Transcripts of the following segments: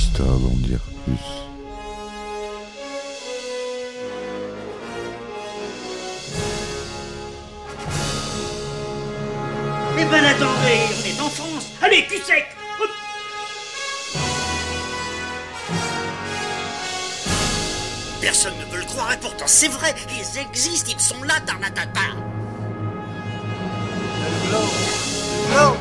Histoire d'en dire plus. Eh ben attendez, on est en France. Allez, cul sec Hop. Personne ne veut le croire et pourtant c'est vrai, ils existent, ils sont là, Tarnatata. Il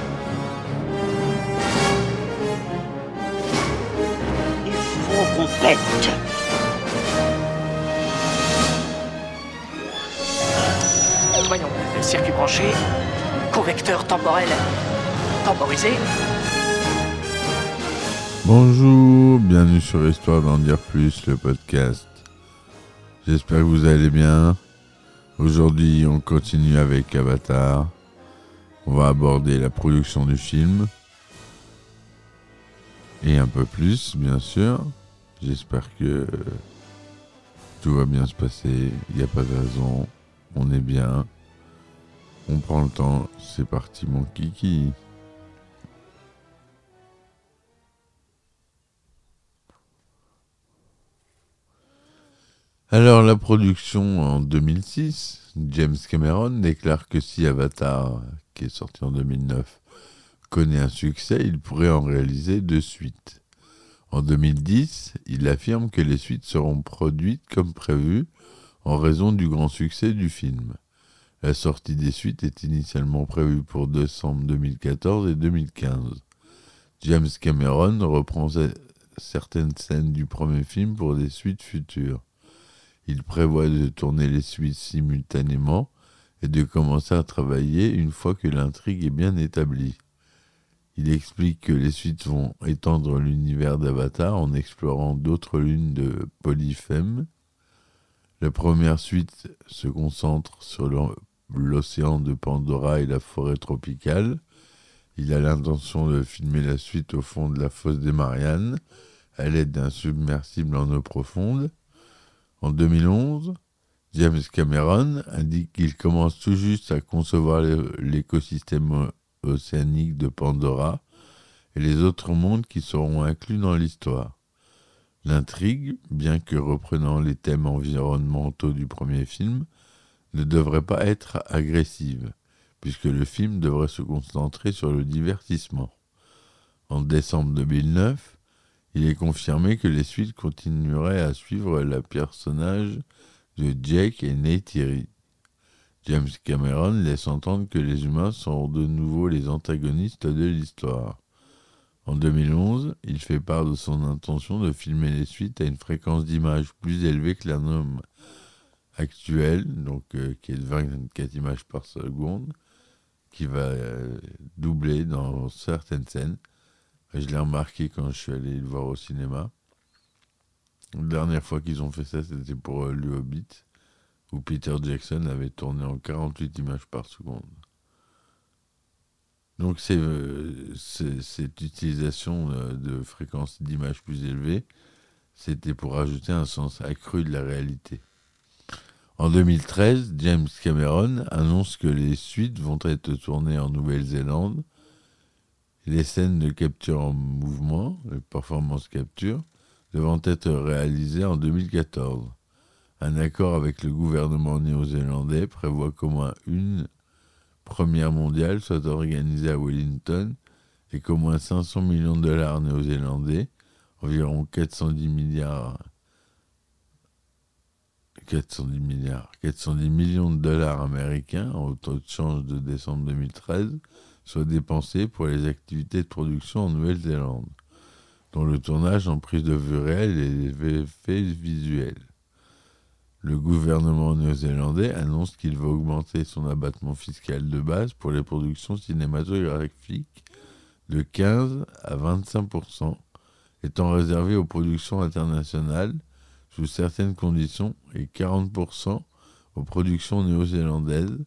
circuit branché, convecteur temporel temporisé. Bonjour, bienvenue sur Histoire d'en dire plus, le podcast. J'espère que vous allez bien. Aujourd'hui, on continue avec Avatar. On va aborder la production du film. Et un peu plus, bien sûr. J'espère que tout va bien se passer. Il n'y a pas de raison. On est bien. On prend le temps. C'est parti, mon kiki. Alors la production en 2006, James Cameron déclare que si Avatar, qui est sorti en 2009, connaît un succès, il pourrait en réaliser deux suites. En 2010, il affirme que les suites seront produites comme prévu en raison du grand succès du film. La sortie des suites est initialement prévue pour décembre 2014 et 2015. James Cameron reprend certaines scènes du premier film pour des suites futures. Il prévoit de tourner les suites simultanément et de commencer à travailler une fois que l'intrigue est bien établie. Il explique que les suites vont étendre l'univers d'Avatar en explorant d'autres lunes de Polyphème. La première suite se concentre sur l'océan de Pandora et la forêt tropicale. Il a l'intention de filmer la suite au fond de la fosse des Mariannes à l'aide d'un submersible en eau profonde. En 2011, James Cameron indique qu'il commence tout juste à concevoir l'écosystème océanique de Pandora et les autres mondes qui seront inclus dans l'histoire. L'intrigue, bien que reprenant les thèmes environnementaux du premier film, ne devrait pas être agressive, puisque le film devrait se concentrer sur le divertissement. En décembre 2009, il est confirmé que les suites continueraient à suivre le personnage de Jake et Neytiri. James Cameron laisse entendre que les humains seront de nouveau les antagonistes de l'histoire. En 2011, il fait part de son intention de filmer les suites à une fréquence d'image plus élevée que la norme actuelle, donc euh, qui est de 24 images par seconde, qui va euh, doubler dans certaines scènes. Je l'ai remarqué quand je suis allé le voir au cinéma. La dernière fois qu'ils ont fait ça, c'était pour euh, Le où Peter Jackson avait tourné en 48 images par seconde. Donc euh, cette utilisation euh, de fréquences d'image plus élevées, c'était pour ajouter un sens accru de la réalité. En 2013, James Cameron annonce que les suites vont être tournées en Nouvelle-Zélande. Les scènes de capture en mouvement, les performance capture, devant être réalisées en 2014. Un accord avec le gouvernement néo-zélandais prévoit qu'au moins une première mondiale soit organisée à Wellington et qu'au moins 500 millions de dollars néo-zélandais, environ 410 milliards 410 milliards, 410 millions de dollars américains en taux de change de décembre 2013 soient dépensés pour les activités de production en Nouvelle-Zélande, dont le tournage en prise de vue réelle et les effets visuels. Le gouvernement néo-zélandais annonce qu'il va augmenter son abattement fiscal de base pour les productions cinématographiques de 15 à 25% étant réservé aux productions internationales sous certaines conditions et 40% aux productions néo-zélandaises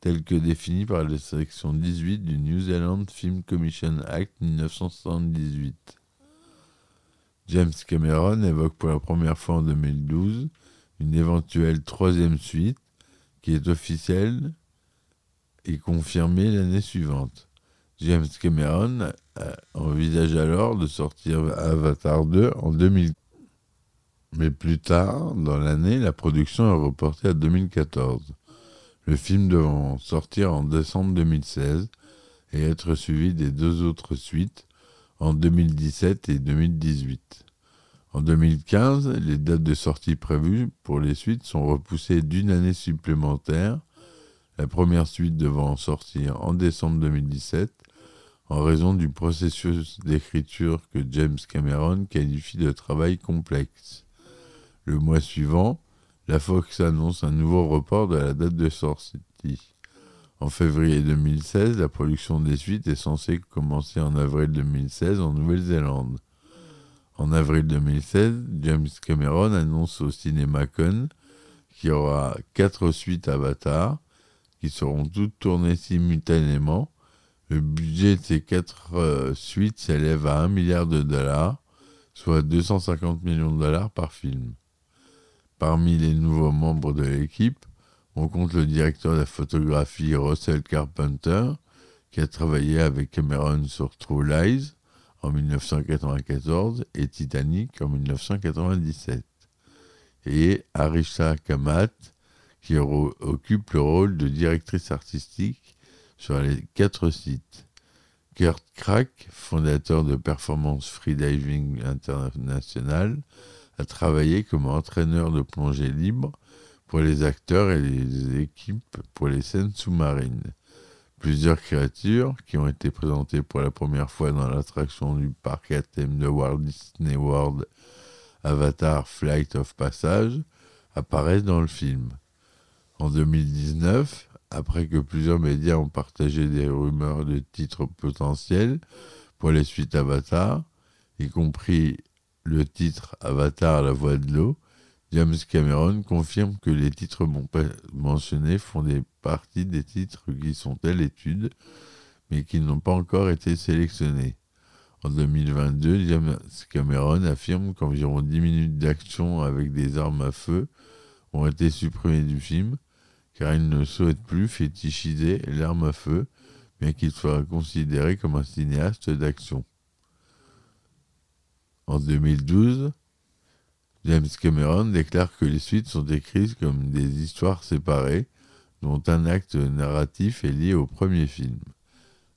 telles que définies par la section 18 du New Zealand Film Commission Act 1978. James Cameron évoque pour la première fois en 2012 une éventuelle troisième suite qui est officielle et confirmée l'année suivante. James Cameron euh, envisage alors de sortir Avatar 2 en 2000. Mais plus tard, dans l'année, la production est reportée à 2014. Le film devant sortir en décembre 2016 et être suivi des deux autres suites en 2017 et 2018. En 2015, les dates de sortie prévues pour les suites sont repoussées d'une année supplémentaire, la première suite devant sortir en décembre 2017 en raison du processus d'écriture que James Cameron qualifie de travail complexe. Le mois suivant, la Fox annonce un nouveau report de la date de sortie. En février 2016, la production des suites est censée commencer en avril 2016 en Nouvelle-Zélande. En avril 2016, James Cameron annonce au CinemaCon qu'il y aura quatre suites Avatar qui seront toutes tournées simultanément le budget de ces quatre euh, suites s'élève à 1 milliard de dollars, soit 250 millions de dollars par film. Parmi les nouveaux membres de l'équipe, on compte le directeur de la photographie Russell Carpenter, qui a travaillé avec Cameron sur True Lies en 1994 et Titanic en 1997, et Arisha Kamat, qui occupe le rôle de directrice artistique sur les quatre sites. Kurt Crack, fondateur de Performance Freediving International, a travaillé comme entraîneur de plongée libre pour les acteurs et les équipes pour les scènes sous-marines. Plusieurs créatures qui ont été présentées pour la première fois dans l'attraction du parc à thème de Walt Disney World Avatar Flight of Passage apparaissent dans le film. En 2019, après que plusieurs médias ont partagé des rumeurs de titres potentiels pour les suites Avatar, y compris le titre Avatar la voix de l'eau, James Cameron confirme que les titres mentionnés font des des titres qui sont à l'étude, mais qui n'ont pas encore été sélectionnés. En 2022, James Cameron affirme qu'environ 10 minutes d'action avec des armes à feu ont été supprimées du film, car il ne souhaite plus fétichiser l'arme à feu, bien qu'il soit considéré comme un cinéaste d'action. En 2012, James Cameron déclare que les suites sont écrites comme des histoires séparées, dont un acte narratif est lié au premier film.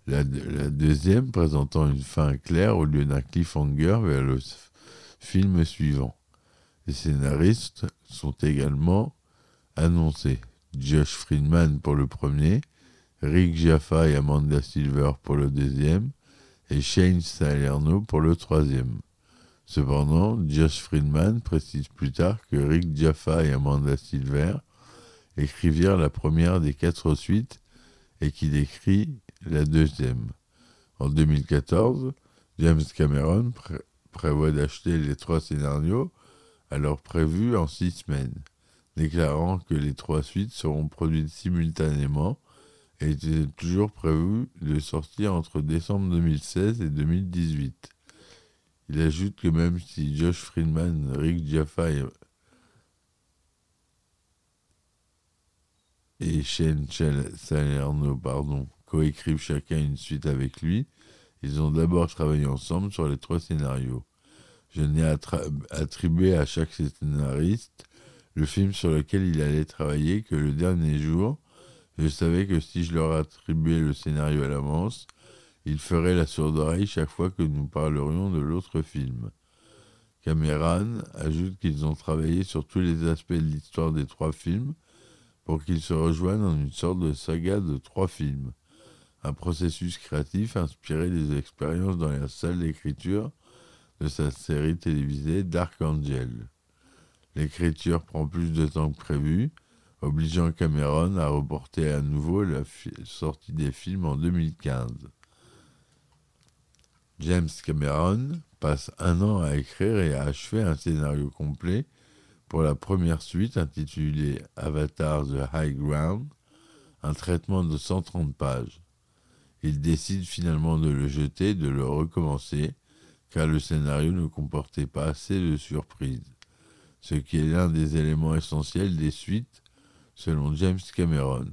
La, la deuxième présentant une fin claire au lieu d'un cliffhanger vers le film suivant. Les scénaristes sont également annoncés. Josh Friedman pour le premier, Rick Jaffa et Amanda Silver pour le deuxième, et Shane Salerno pour le troisième. Cependant, Josh Friedman précise plus tard que Rick Jaffa et Amanda Silver écrivirent la première des quatre suites et qu'il écrit la deuxième. En 2014, James Cameron prévoit d'acheter les trois scénarios alors prévus en six semaines déclarant que les trois suites seront produites simultanément et était toujours prévu de sortir entre décembre 2016 et 2018. Il ajoute que même si Josh Friedman, Rick Jaffa et, Shane Salerno pardon, coécrivent chacun une suite avec lui, ils ont d'abord travaillé ensemble sur les trois scénarios. Je n'ai attribué à chaque scénariste le film sur lequel il allait travailler que le dernier jour, je savais que si je leur attribuais le scénario à l'avance, ils feraient la sourde oreille chaque fois que nous parlerions de l'autre film. Cameron ajoute qu'ils ont travaillé sur tous les aspects de l'histoire des trois films pour qu'ils se rejoignent en une sorte de saga de trois films, un processus créatif inspiré des expériences dans la salle d'écriture de sa série télévisée Dark Angel. L'écriture prend plus de temps que prévu, obligeant Cameron à reporter à nouveau la sortie des films en 2015. James Cameron passe un an à écrire et à achever un scénario complet pour la première suite intitulée Avatar The High Ground, un traitement de 130 pages. Il décide finalement de le jeter et de le recommencer, car le scénario ne comportait pas assez de surprises ce qui est l'un des éléments essentiels des suites, selon James Cameron.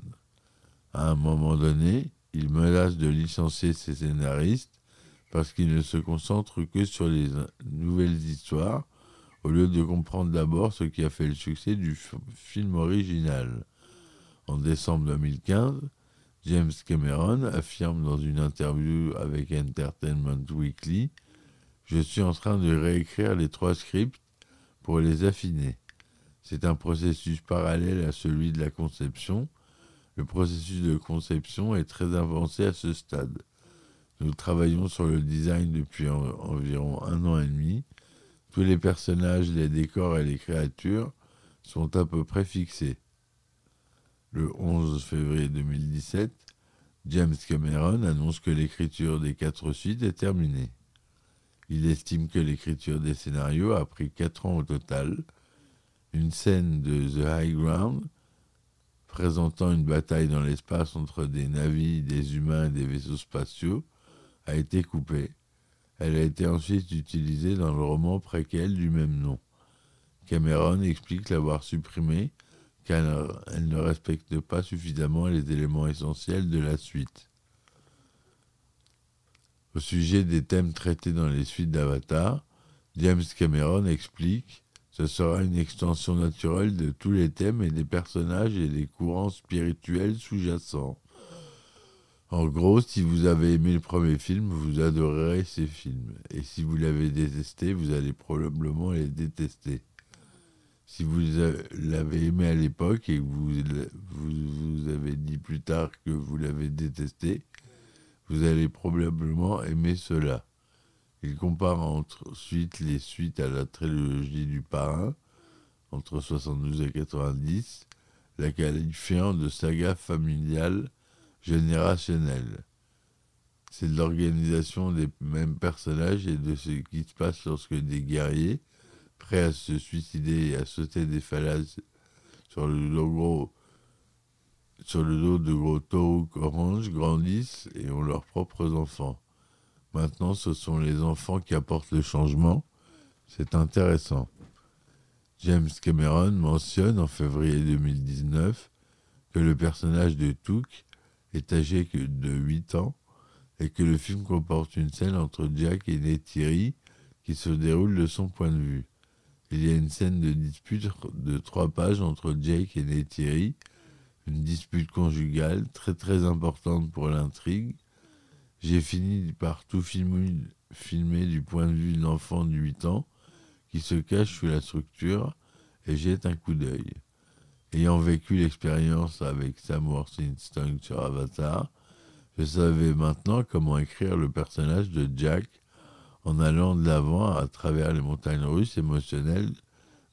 À un moment donné, il menace de licencier ses scénaristes parce qu'il ne se concentre que sur les nouvelles histoires au lieu de comprendre d'abord ce qui a fait le succès du film original. En décembre 2015, James Cameron affirme dans une interview avec Entertainment Weekly Je suis en train de réécrire les trois scripts pour les affiner. C'est un processus parallèle à celui de la conception. Le processus de conception est très avancé à ce stade. Nous travaillons sur le design depuis environ un an et demi. Tous les personnages, les décors et les créatures sont à peu près fixés. Le 11 février 2017, James Cameron annonce que l'écriture des quatre suites est terminée. Il estime que l'écriture des scénarios a pris quatre ans au total. Une scène de The High Ground, présentant une bataille dans l'espace entre des navires, des humains et des vaisseaux spatiaux, a été coupée. Elle a été ensuite utilisée dans le roman préquel du même nom. Cameron explique l'avoir supprimée car elle ne respecte pas suffisamment les éléments essentiels de la suite. Au sujet des thèmes traités dans les suites d'Avatar, James Cameron explique ce sera une extension naturelle de tous les thèmes et des personnages et des courants spirituels sous-jacents. En gros, si vous avez aimé le premier film, vous adorerez ces films. Et si vous l'avez détesté, vous allez probablement les détester. Si vous l'avez aimé à l'époque et que vous, vous, avez dit plus tard que vous l'avez détesté, vous allez probablement aimer cela. Il compare ensuite les suites à la trilogie du parrain, entre 72 et 90, la qualifiant de saga familiale générationnelle. C'est de l'organisation des mêmes personnages et de ce qui se passe lorsque des guerriers, prêts à se suicider et à sauter des falaises sur le dos, sur le dos de gros taureaux orange, grandissent et ont leurs propres enfants. Maintenant, ce sont les enfants qui apportent le changement. C'est intéressant. James Cameron mentionne en février 2019 que le personnage de Took est âgé de 8 ans et que le film comporte une scène entre Jack et Neytiri qui se déroule de son point de vue. Il y a une scène de dispute de trois pages entre Jake et Neytiri, une dispute conjugale très très importante pour l'intrigue, j'ai fini par tout filmer, du point de vue de l'enfant de 8 ans qui se cache sous la structure et jette un coup d'œil. Ayant vécu l'expérience avec Sam Worthington sur Avatar, je savais maintenant comment écrire le personnage de Jack en allant de l'avant à travers les montagnes russes émotionnelles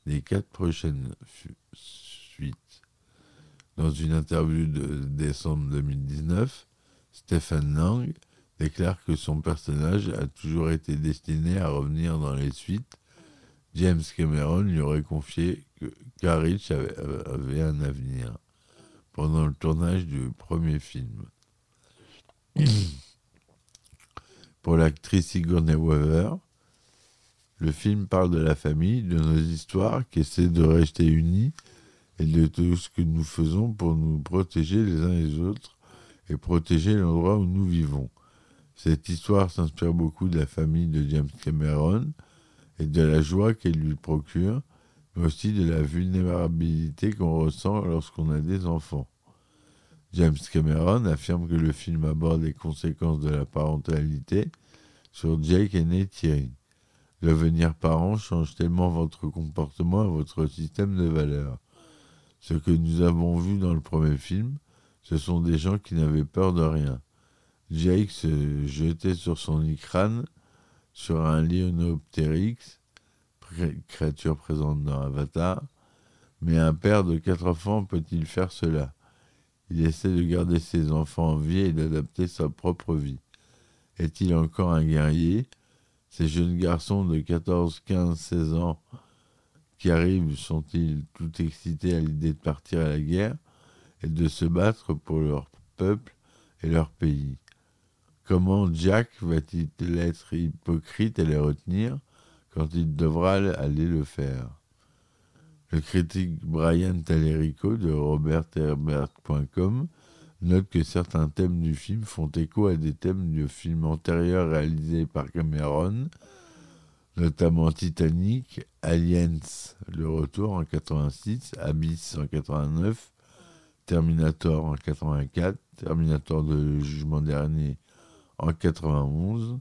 des quatre prochaines suites. Dans une interview de décembre 2019, Stephen Lang déclare que son personnage a toujours été destiné à revenir dans les suites. James Cameron lui aurait confié que Carrick avait, avait un avenir pendant le tournage du premier film. Pour l'actrice Sigourney Weaver, le film parle de la famille, de nos histoires qui essaient de rester unis et de tout ce que nous faisons pour nous protéger les uns les autres et protéger l'endroit où nous vivons. Cette histoire s'inspire beaucoup de la famille de James Cameron et de la joie qu'elle lui procure, mais aussi de la vulnérabilité qu'on ressent lorsqu'on a des enfants. James Cameron affirme que le film aborde les conséquences de la parentalité sur Jake et Neytiri. Devenir parent change tellement votre comportement et votre système de valeurs. Ce que nous avons vu dans le premier film, ce sont des gens qui n'avaient peur de rien. Jake se jetait sur son crâne sur un Lionoptérix, créature présente dans Avatar. Mais un père de quatre enfants peut-il faire cela? Il essaie de garder ses enfants en vie et d'adapter sa propre vie. Est-il encore un guerrier? Ces jeunes garçons de 14, 15, 16 ans qui arrivent sont-ils tout excités à l'idée de partir à la guerre et de se battre pour leur peuple et leur pays? Comment Jack va-t-il être hypocrite et les retenir quand il devra aller le faire? Le critique Brian Talerico de RobertHerbert.com note que certains thèmes du film font écho à des thèmes du film antérieur réalisés par Cameron, notamment Titanic, Aliens, Le Retour en 86, Abyss en 89, Terminator en 84, Terminator de Jugement Dernier en 91.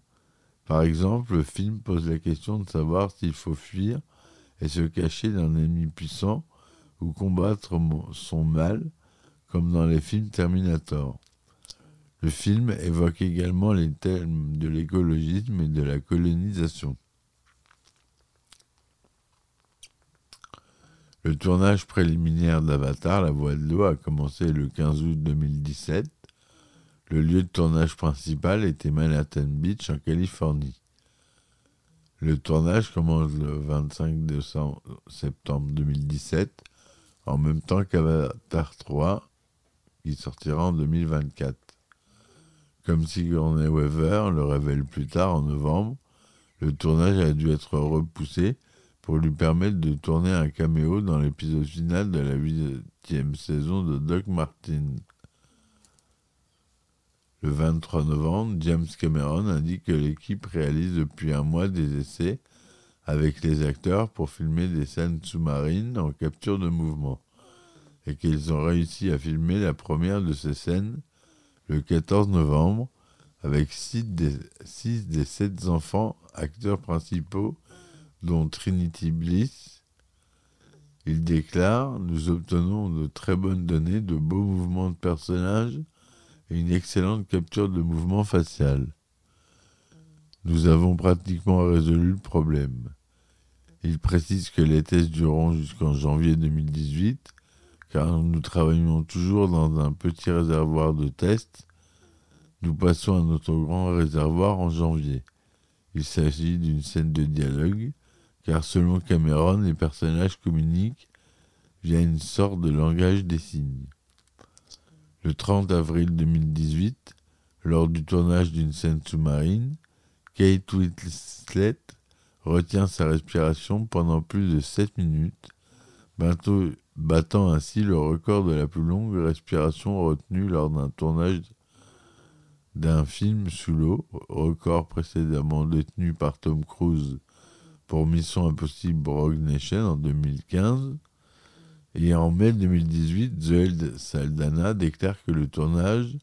Par exemple, le film pose la question de savoir s'il faut fuir et se cacher d'un ennemi puissant ou combattre son mal, comme dans les films Terminator. Le film évoque également les thèmes de l'écologisme et de la colonisation. Le tournage préliminaire d'Avatar, La Voix de l'eau, a commencé le 15 août 2017. Le lieu de tournage principal était Manhattan Beach en Californie. Le tournage commence le 25 septembre 2017, en même temps qu'Avatar 3, qui sortira en 2024. Comme Sigourney Weaver le révèle plus tard en novembre, le tournage a dû être repoussé pour lui permettre de tourner un caméo dans l'épisode final de la huitième saison de Doc Martin. Le 23 novembre, James Cameron indique que l'équipe réalise depuis un mois des essais avec les acteurs pour filmer des scènes sous-marines en capture de mouvement et qu'ils ont réussi à filmer la première de ces scènes le 14 novembre avec six des, sept enfants acteurs principaux dont Trinity Bliss. Il déclare Nous obtenons de très bonnes données, de beaux mouvements de personnages une excellente capture de mouvement facial. Nous avons pratiquement résolu le problème. Il précise que les tests dureront jusqu'en janvier 2018, car nous travaillons toujours dans un petit réservoir de tests. Nous passons à notre grand réservoir en janvier. Il s'agit d'une scène de dialogue car selon Cameron, les personnages communiquent via une sorte de langage des signes. Le 30 avril 2018, lors du tournage d'une scène sous-marine, Kate Winslet retient sa respiration pendant plus de 7 minutes, battant ainsi le record de la plus longue respiration retenue lors d'un tournage d'un film sous l'eau, record précédemment détenu par Tom Cruise pour Mission Impossible Rogue Nation en 2015. Et en mai 2018, Zoé Saldana déclare que le tournage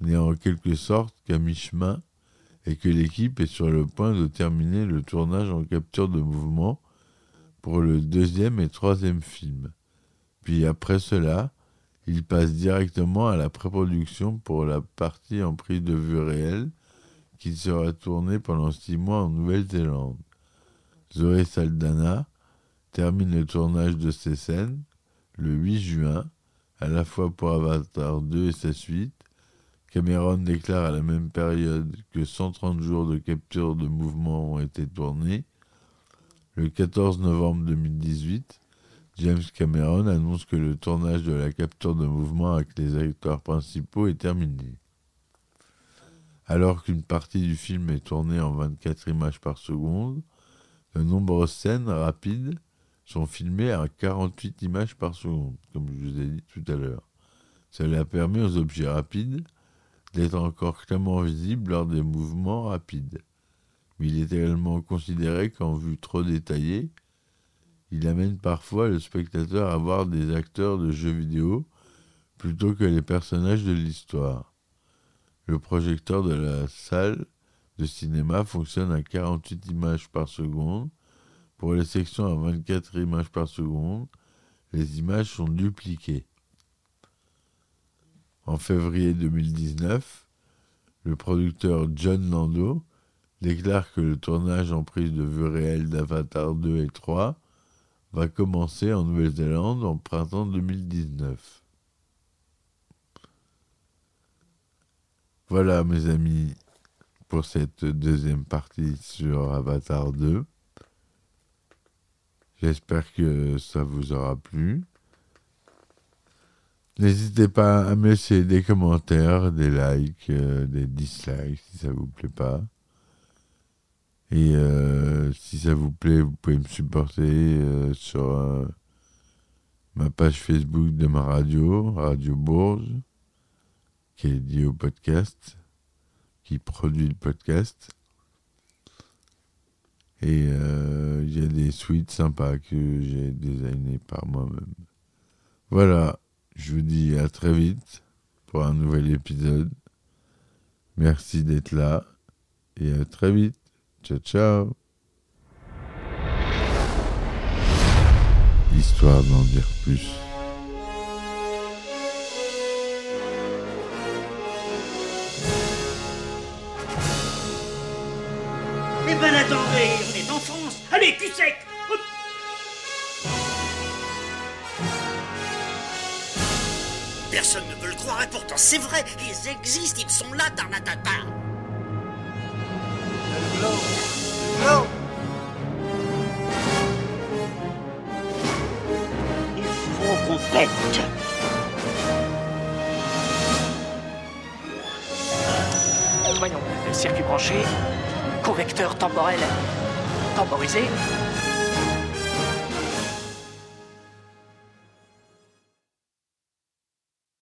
n'est en quelque sorte qu'à mi-chemin et que l'équipe est sur le point de terminer le tournage en capture de mouvement pour le deuxième et troisième film. Puis après cela, il passe directement à la pré-production pour la partie en prise de vue réelle qui sera tournée pendant six mois en Nouvelle-Zélande. Zoé Saldana termine le tournage de ces scènes le 8 juin, à la fois pour Avatar 2 et sa suite. Cameron déclare à la même période que 130 jours de capture de mouvement ont été tournés. Le 14 novembre 2018, James Cameron annonce que le tournage de la capture de mouvement avec les acteurs principaux est terminé. Alors qu'une partie du film est tournée en 24 images par seconde, de nombreuses scènes rapides sont filmées à 48 images par seconde, comme je vous ai dit tout à l'heure. Cela permet aux objets rapides d'être encore clairement visibles lors des mouvements rapides. Mais il est également considéré qu'en vue trop détaillée, il amène parfois le spectateur à voir des acteurs de jeux vidéo plutôt que les personnages de l'histoire. Le projecteur de la salle de cinéma fonctionne à 48 images par seconde. Pour les sections à 24 images par seconde, les images sont dupliquées. En février 2019, le producteur John Lando déclare que le tournage en prise de vue réelle d'Avatar 2 et 3 va commencer en Nouvelle-Zélande en printemps 2019. Voilà mes amis, pour cette deuxième partie sur Avatar 2. J'espère que ça vous aura plu. N'hésitez pas à me laisser des commentaires, des likes, euh, des dislikes si ça vous plaît pas. Et euh, si ça vous plaît, vous pouvez me supporter euh, sur ma page Facebook de ma radio, Radio Bourges. qui est lié au podcast, qui produit le podcast. Et euh, il y a des suites sympas que j'ai designées par moi-même. Voilà, je vous dis à très vite pour un nouvel épisode. Merci d'être là et à très vite. Ciao ciao. Histoire d'en dire plus. Eh ben attendez, on est en France. Allez, cul sec Hop. Personne ne veut le croire et pourtant c'est vrai, ils existent, ils sont là, Tarnatata. Il faut qu'on pète. Voyons, circuit branché, convecteur temporel temporisé,